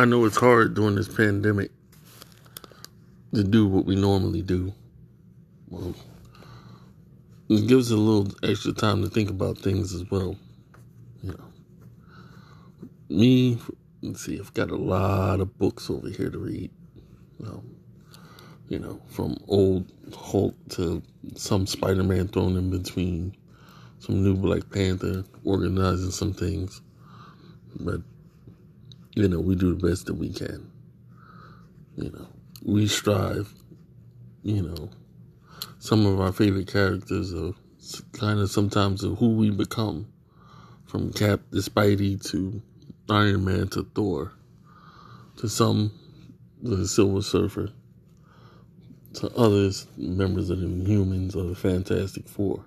I know it's hard during this pandemic to do what we normally do. Well, it gives a little extra time to think about things as well. You know, me, let's see, I've got a lot of books over here to read. Um, you know, from old Hulk to some Spider Man thrown in between, some new Black Panther, organizing some things. But you know, we do the best that we can. You know, we strive. You know, some of our favorite characters are kind of sometimes of who we become, from Cap to Spidey to Iron Man to Thor, to some the Silver Surfer, to others members of the Inhumans or the Fantastic Four.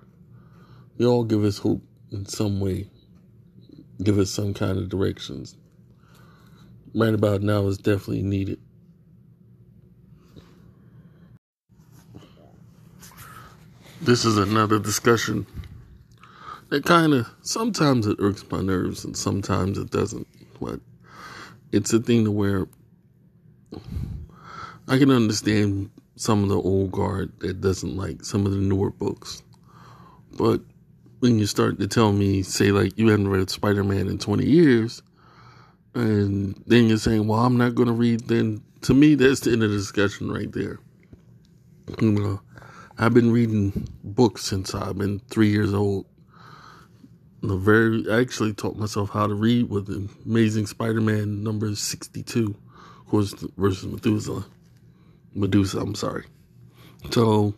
They all give us hope in some way, give us some kind of directions right about now is definitely needed. This is another discussion that kind of sometimes it irks my nerves and sometimes it doesn't. But it's a thing to where I can understand some of the old guard that doesn't like some of the newer books. But when you start to tell me, say, like, you haven't read Spider Man in 20 years, and then you're saying, well, I'm not going to read, then to me, that's the end of the discussion right there. You know, I've been reading books since I've been three years old. The very, I actually taught myself how to read with Amazing Spider-Man number 62, of course, versus Methuselah. Medusa, I'm sorry. So,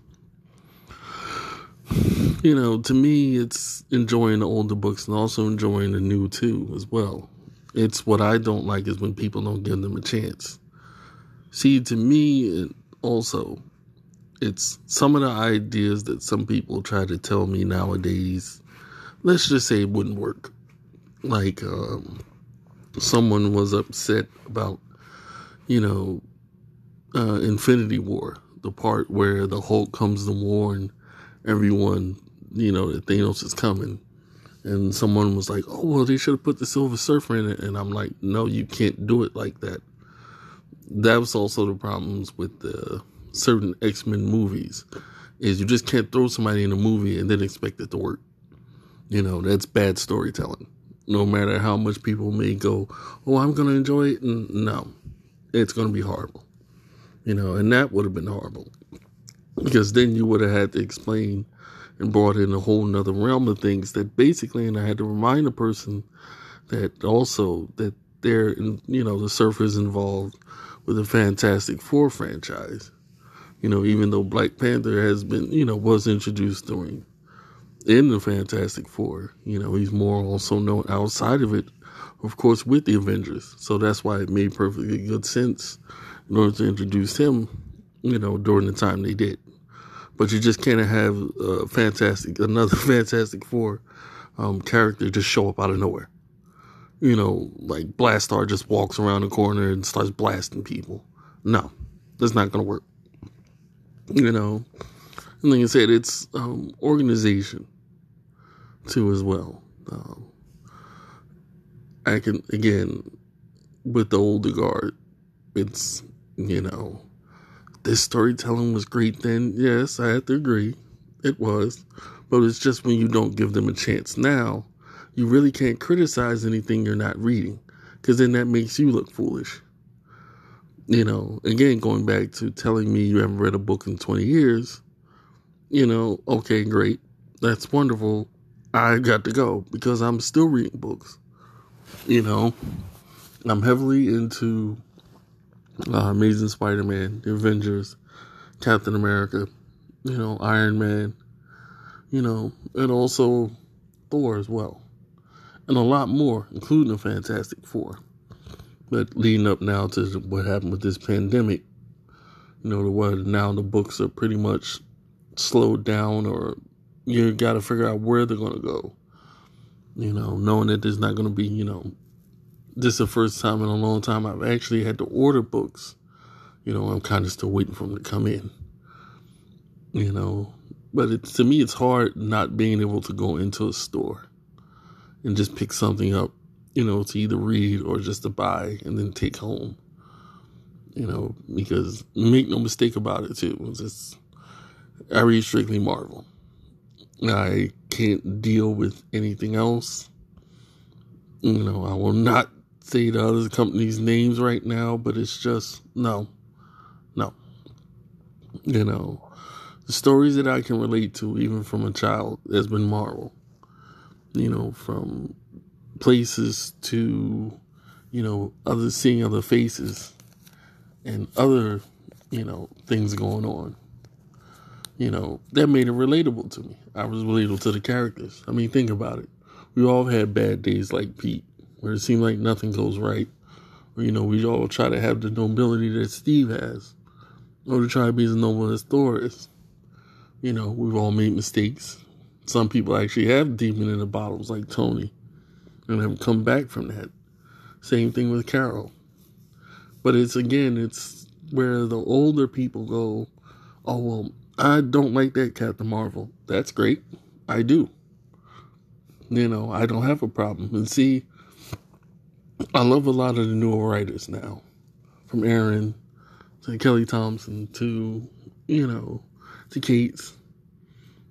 you know, to me, it's enjoying the older books and also enjoying the new too, as well. It's what I don't like is when people don't give them a chance. See, to me, also, it's some of the ideas that some people try to tell me nowadays. Let's just say it wouldn't work. Like, um, someone was upset about, you know, uh, Infinity War, the part where the Hulk comes to warn everyone, you know, that Thanos is coming and someone was like, "Oh, well, they should have put the Silver Surfer in it," and I'm like, "No, you can't do it like that." That was also the problems with the certain X Men movies, is you just can't throw somebody in a movie and then expect it to work. You know, that's bad storytelling. No matter how much people may go, "Oh, I'm to enjoy it," no, it's to be horrible. You know, and that would have been horrible because then you would have had to explain and brought in a whole nother realm of things that basically, and I had to remind the person that also that they're, you know, the surfers involved with the Fantastic Four franchise. You know, even though Black Panther has been, you know, was introduced during in the Fantastic Four, you know, he's more also known outside of it, of course, with the Avengers. So that's why it made perfectly good sense in order to introduce him, you know, during the time they did but you just can't have a fantastic another Fantastic Four um, character just show up out of nowhere. You know, like Blastaar just walks around the corner and starts blasting people. No, that's not to work. You know, and like I said, it's um, organization too as well. Um, I can again with the older guard, it's you know this storytelling was great then. Yes, I have to agree. It was. But it's just when you don't give them a chance now, you really can't criticize anything you're not reading because then that makes you look foolish. You know, again, going back to telling me you haven't read a book in 20 years, you know, okay, great. That's wonderful. I got to go because I'm still reading books. You know, I'm heavily into uh, Amazing Spider-Man, The Avengers, Captain America, you know, Iron Man, you know, and also Thor as well, and a lot more, including the Fantastic Four. But leading up now to what happened with this pandemic, you know, the what now the books are pretty much slowed down, or you got to figure out where they're to go. You know, knowing that there's not to be, you know, this is the first time in a long time I've actually had to order books. You know, I'm kind of still waiting for them to come in. You know, but to me, it's hard not being able to go into a store and just pick something up you know, to either read or just to buy and then take home. You know, because make no mistake about it too. It's just, I read strictly Marvel. I can't deal with anything else. You know, I will not say the other companies' names right now, but it's just no, no. You know, the stories that I can relate to, even from a child, has been Marvel. You know, from places to, you know, other seeing other faces and other, you know, things going on. You know, that made it relatable to me. I was relatable to the characters. I mean, think about it. We all had bad days like Pete, where it seemed like nothing goes right. Or, you know, we all try to have the nobility that Steve has, or to try to be as noble as Thor is. You know, we've all made mistakes. Some people actually have demon in the bottles, like Tony, and have come back from that. Same thing with Carol. But it's again, it's where the older people go, oh, well, I don't like that Captain Marvel. That's great. I do. You know, I don't have a problem. And see, I love a lot of the newer writers now, from Aaron to Kelly Thompson to, you know, to Cates,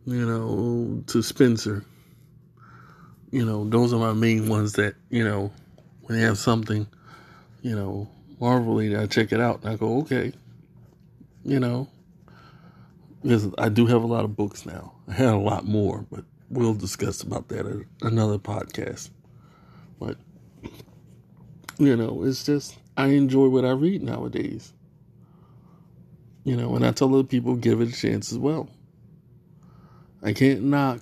you know, to Spencer. You know, those are my main ones that, you know, when they have something, you know, Marvel I check it out and I go, okay, you know, because I do have a lot of books now. I had a lot more, but we'll discuss about that at another podcast. You know, it's just I enjoy what I read nowadays. You know, and I tell other people give it a chance as well. I can't knock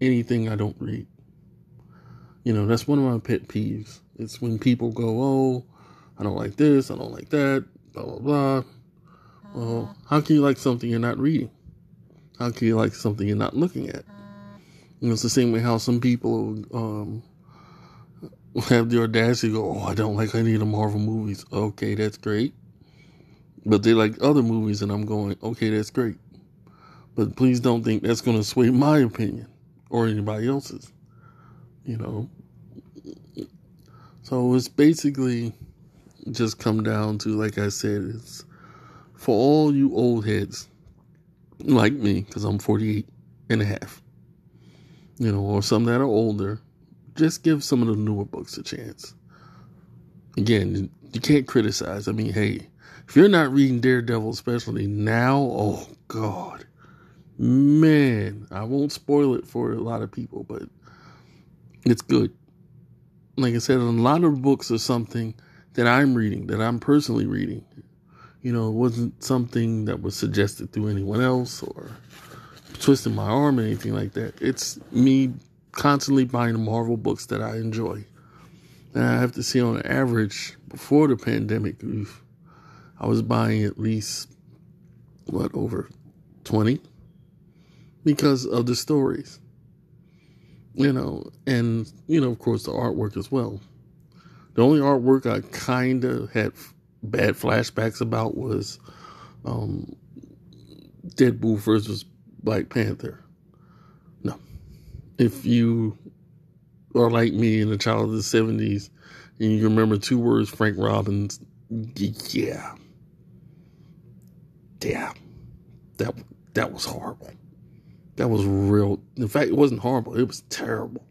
anything I don't read. You know, that's one of my pet peeves. It's when people go, "Oh, I don't like this, I don't like that, blah, blah, blah. Well, how can you like something you're not reading? How can you like something you're not looking at? And it's the same way how some people um, have the audacity to go, Oh, I don't like any of the Marvel movies. Okay, that's great. But they like other movies, and I'm going, Okay, that's great. But please don't think that's going to sway my opinion or anybody else's. You know? So it's basically just come down to, like I said, it's for all you old heads like me, because I'm 48 and a half, you know, or some that are older, just give some of the newer books a chance. Again, you can't criticize. I mean, hey, if you're not reading Daredevil, especially now, oh God, man, I won't spoil it for a lot of people, but it's good. Like I said, a lot of books are something that I'm reading, that I'm personally reading. You know, it wasn't something that was suggested through anyone else or twisting my arm or anything like that. It's me constantly buying Marvel books that I enjoy. And I have to say, on average, before the pandemic, I was buying at least, what, over 20? Because of the stories. You know, and, you know, of course, the artwork as well. The only artwork I kind of had bad flashbacks about was um, Deadpool versus Black Panther. If you are like me and a child of the 70s and you remember two words, Frank Robbins, yeah. Yeah. That, that was horrible. That was real. In fact, it wasn't horrible. It was terrible.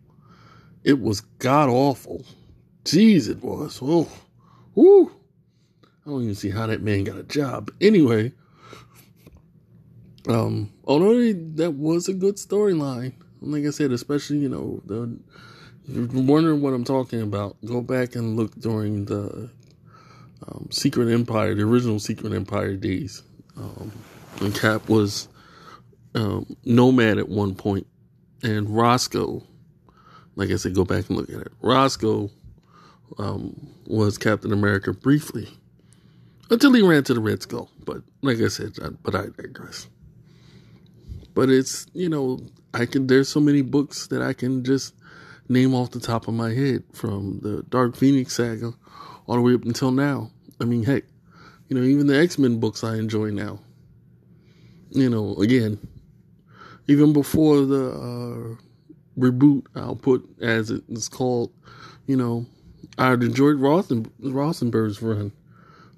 It was god awful. Jeez, it was. Oh, whoo. I don't even see how that man got a job. Anyway, um, although that was a good storyline, like I said, especially you know the. If you're wondering what I'm talking about, go back and look during the um, Secret Empire, the original Secret Empire days. Um, when Cap was um, nomad at one point, and Roscoe, like I said, go back and look at it. Roscoe um, was Captain America briefly until he ran to the Red Skull. But like I said, I, but I digress. But it's you know I can. There's so many books that I can just name off the top of my head from the Dark Phoenix saga all the way up until now. I mean, heck, you know, even the X Men books I enjoy now. You know, again, even before the uh, reboot, I'll put as it's called, you know, I enjoyed Rosen, Rosenberg's run,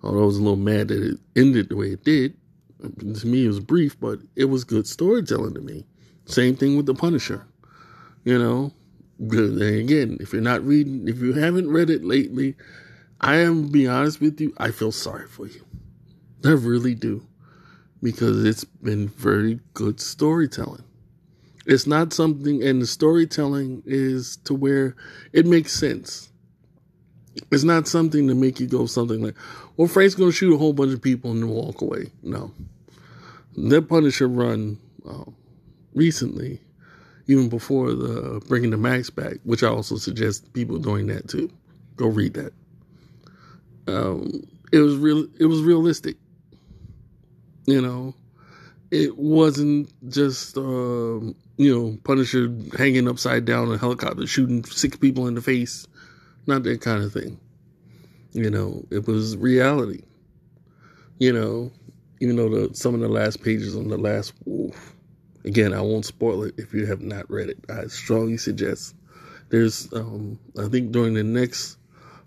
although I was a little mad that it ended the way it did. To me, it was brief, but it was good storytelling to me. Same thing with The Punisher. You know, again, if you're not reading, if you haven't read it lately, I am be honest with you, I feel sorry for you. I really do. Because it's been very good storytelling. It's not something, and the storytelling is to where it makes sense. It's not something to make you go something like, well, Frank's going to shoot a whole bunch of people and then walk away. No. That Punisher run uh, recently, even before the bringing the Max back, which I also suggest people doing that too. Go read that. Um, it was real. It was realistic. You know, it wasn't just um, you know Punisher hanging upside down in a helicopter shooting six people in the face. Not that kind of thing. You know, it was reality. You know, even though the, some of the last pages on the last. Again, I won't spoil it if you have not read it. I strongly suggest. There's, um, I think during the next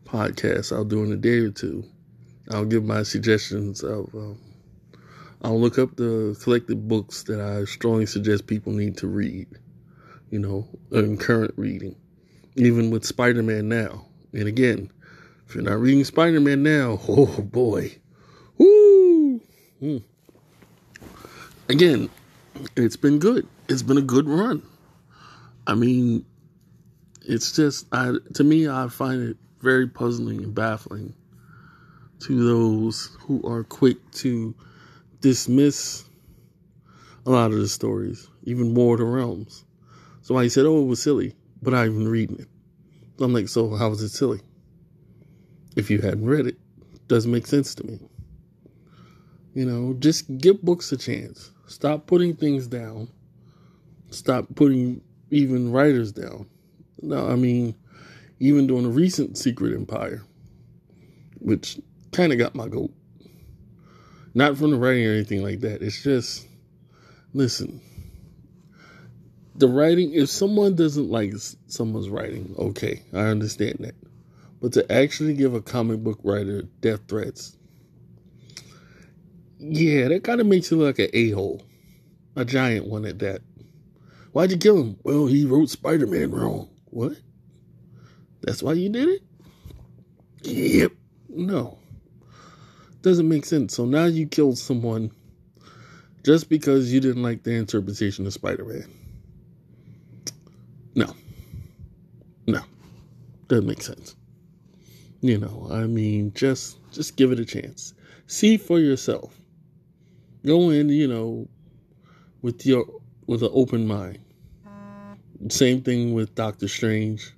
podcast I'll do in a day or two, I'll give my suggestions of. Um, I'll look up the collected books that I strongly suggest people need to read. You know, in current reading, even with Spider-Man now. And again, if you're not reading Spider-Man now, oh boy, woo! Mm. Again, it's been good. It's been a good run. I mean, it's just I to me I find it very puzzling and baffling to those who are quick to dismiss a lot of the stories, even more the realms. So I said, "Oh, it was silly," but I've been reading it. I'm like, "So how was it silly?" If you hadn't read it, doesn't make sense to me. You know, just give books a chance. Stop putting things down. Stop putting even writers down. No, I mean, even during a recent Secret Empire, which kind of got my goat. Not from the writing or anything like that. It's just, listen, the writing, if someone doesn't like someone's writing, okay, I understand that. But to actually give a comic book writer death threats, yeah, that kind of makes you look like an a hole, a giant one at that. Why'd you kill him? Well, he wrote Spider Man wrong. What? That's why you did it? Yep. No. Doesn't make sense. So now you killed someone just because you didn't like the interpretation of Spider Man. No. No. Doesn't make sense. You know, I mean, just just give it a chance. See for yourself. Go in, you know, with your with an open mind. Same thing with Doctor Strange.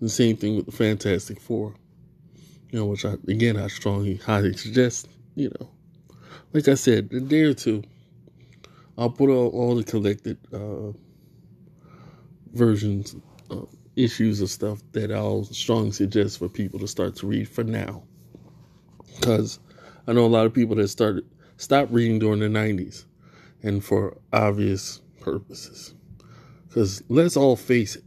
The same thing with the Fantastic Four. You know, which I again I strongly highly suggest, you know. Like I said, a day or two, I'll put all, all the collected uh, versions, uh, issues of stuff that I'll strongly suggest for people to start to read for now. Because I know a lot of people that started stopped reading during the 90s and for obvious purposes. Because let's all face it,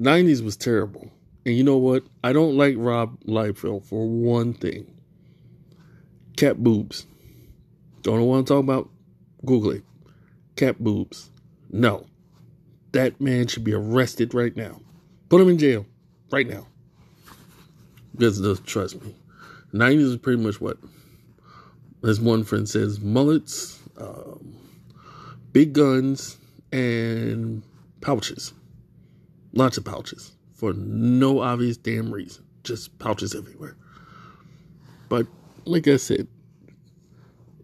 90s was terrible. And you know what? I don't like Rob Liefeld for one thing. Cat boobs. Don't want to talk about? Google it. Cat boobs. No. That man should be arrested right now. Put him in jail right now. Because trust me. 90s is pretty much what? As one friend says, mullets, um, big guns, and pouches. Lots of pouches for no obvious damn reason. Just pouches everywhere. But like I said,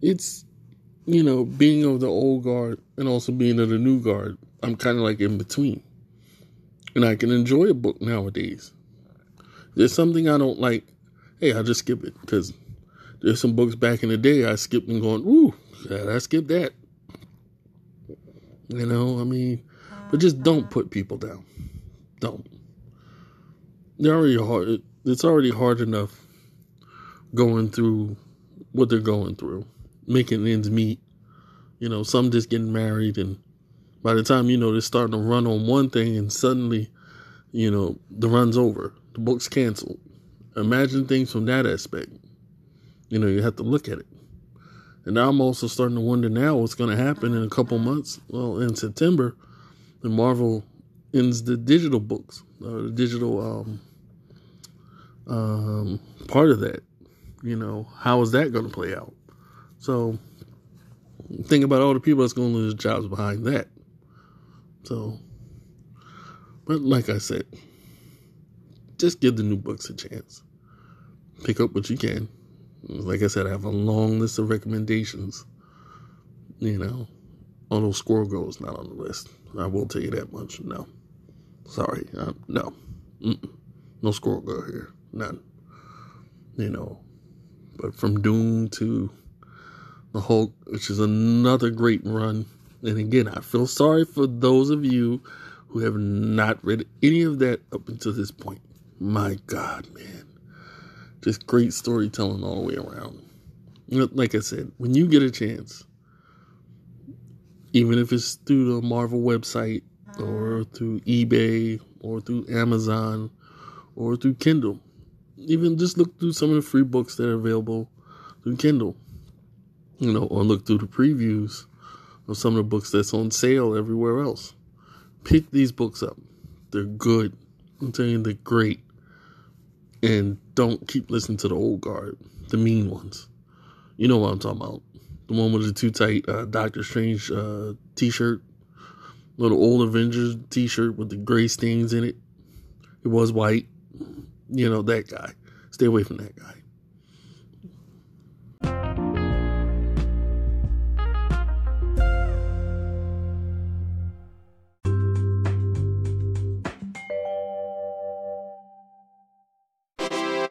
it's you know, being of the old guard and also being of the new guard, I'm kind of like in between. And I can enjoy a book nowadays. There's something I don't like, hey, I'll just skip it because there's some books back in the day I skipped and going, ooh, I skipped that. You know, I mean, but just uh-huh. don't put people down. Don't. They're already hard. It's already hard enough going through what they're going through, making ends meet. You know, some just getting married, and by the time you know they're starting to run on one thing, and suddenly, you know, the run's over. the book's canceled. Imagine things from that aspect. You know, you have to look at it. And now I'm also starting to wonder now what's going to happen in a couple months. Well, in September, when Marvel ends the digital books, uh, the digital um, um, part of that. You know, how is that going to play out? So, think about all the people that's going to lose jobs behind that. So, but like I said, just give the new books a chance. Pick up what you can. Like I said, I have a long list of recommendations. You know, although Squirrel Girl is not on the list. I will tell you that much. No. Sorry. No. Mm-mm. No Squirrel Girl here. None. You know, but from Doom to the Hulk, which is another great run. And again, I feel sorry for those of you who have not read any of that up until this point. My God, man. Just great storytelling all the way around. Like I said, when you get a chance, even if it's through the Marvel website or uh-huh. through eBay or through Amazon or through Kindle, even just look through some of the free books that are available through Kindle, you know, or look through the previews of some of the books that's on sale everywhere else. Pick these books up. They're good. I'm telling you, they're great. And don't keep listening to the old guard, the mean ones. You know what I'm talking about. The one with the too tight uh, Doctor Strange uh, t shirt. Little old Avengers t shirt with the gray stains in it. It was white. You know, that guy. Stay away from that guy.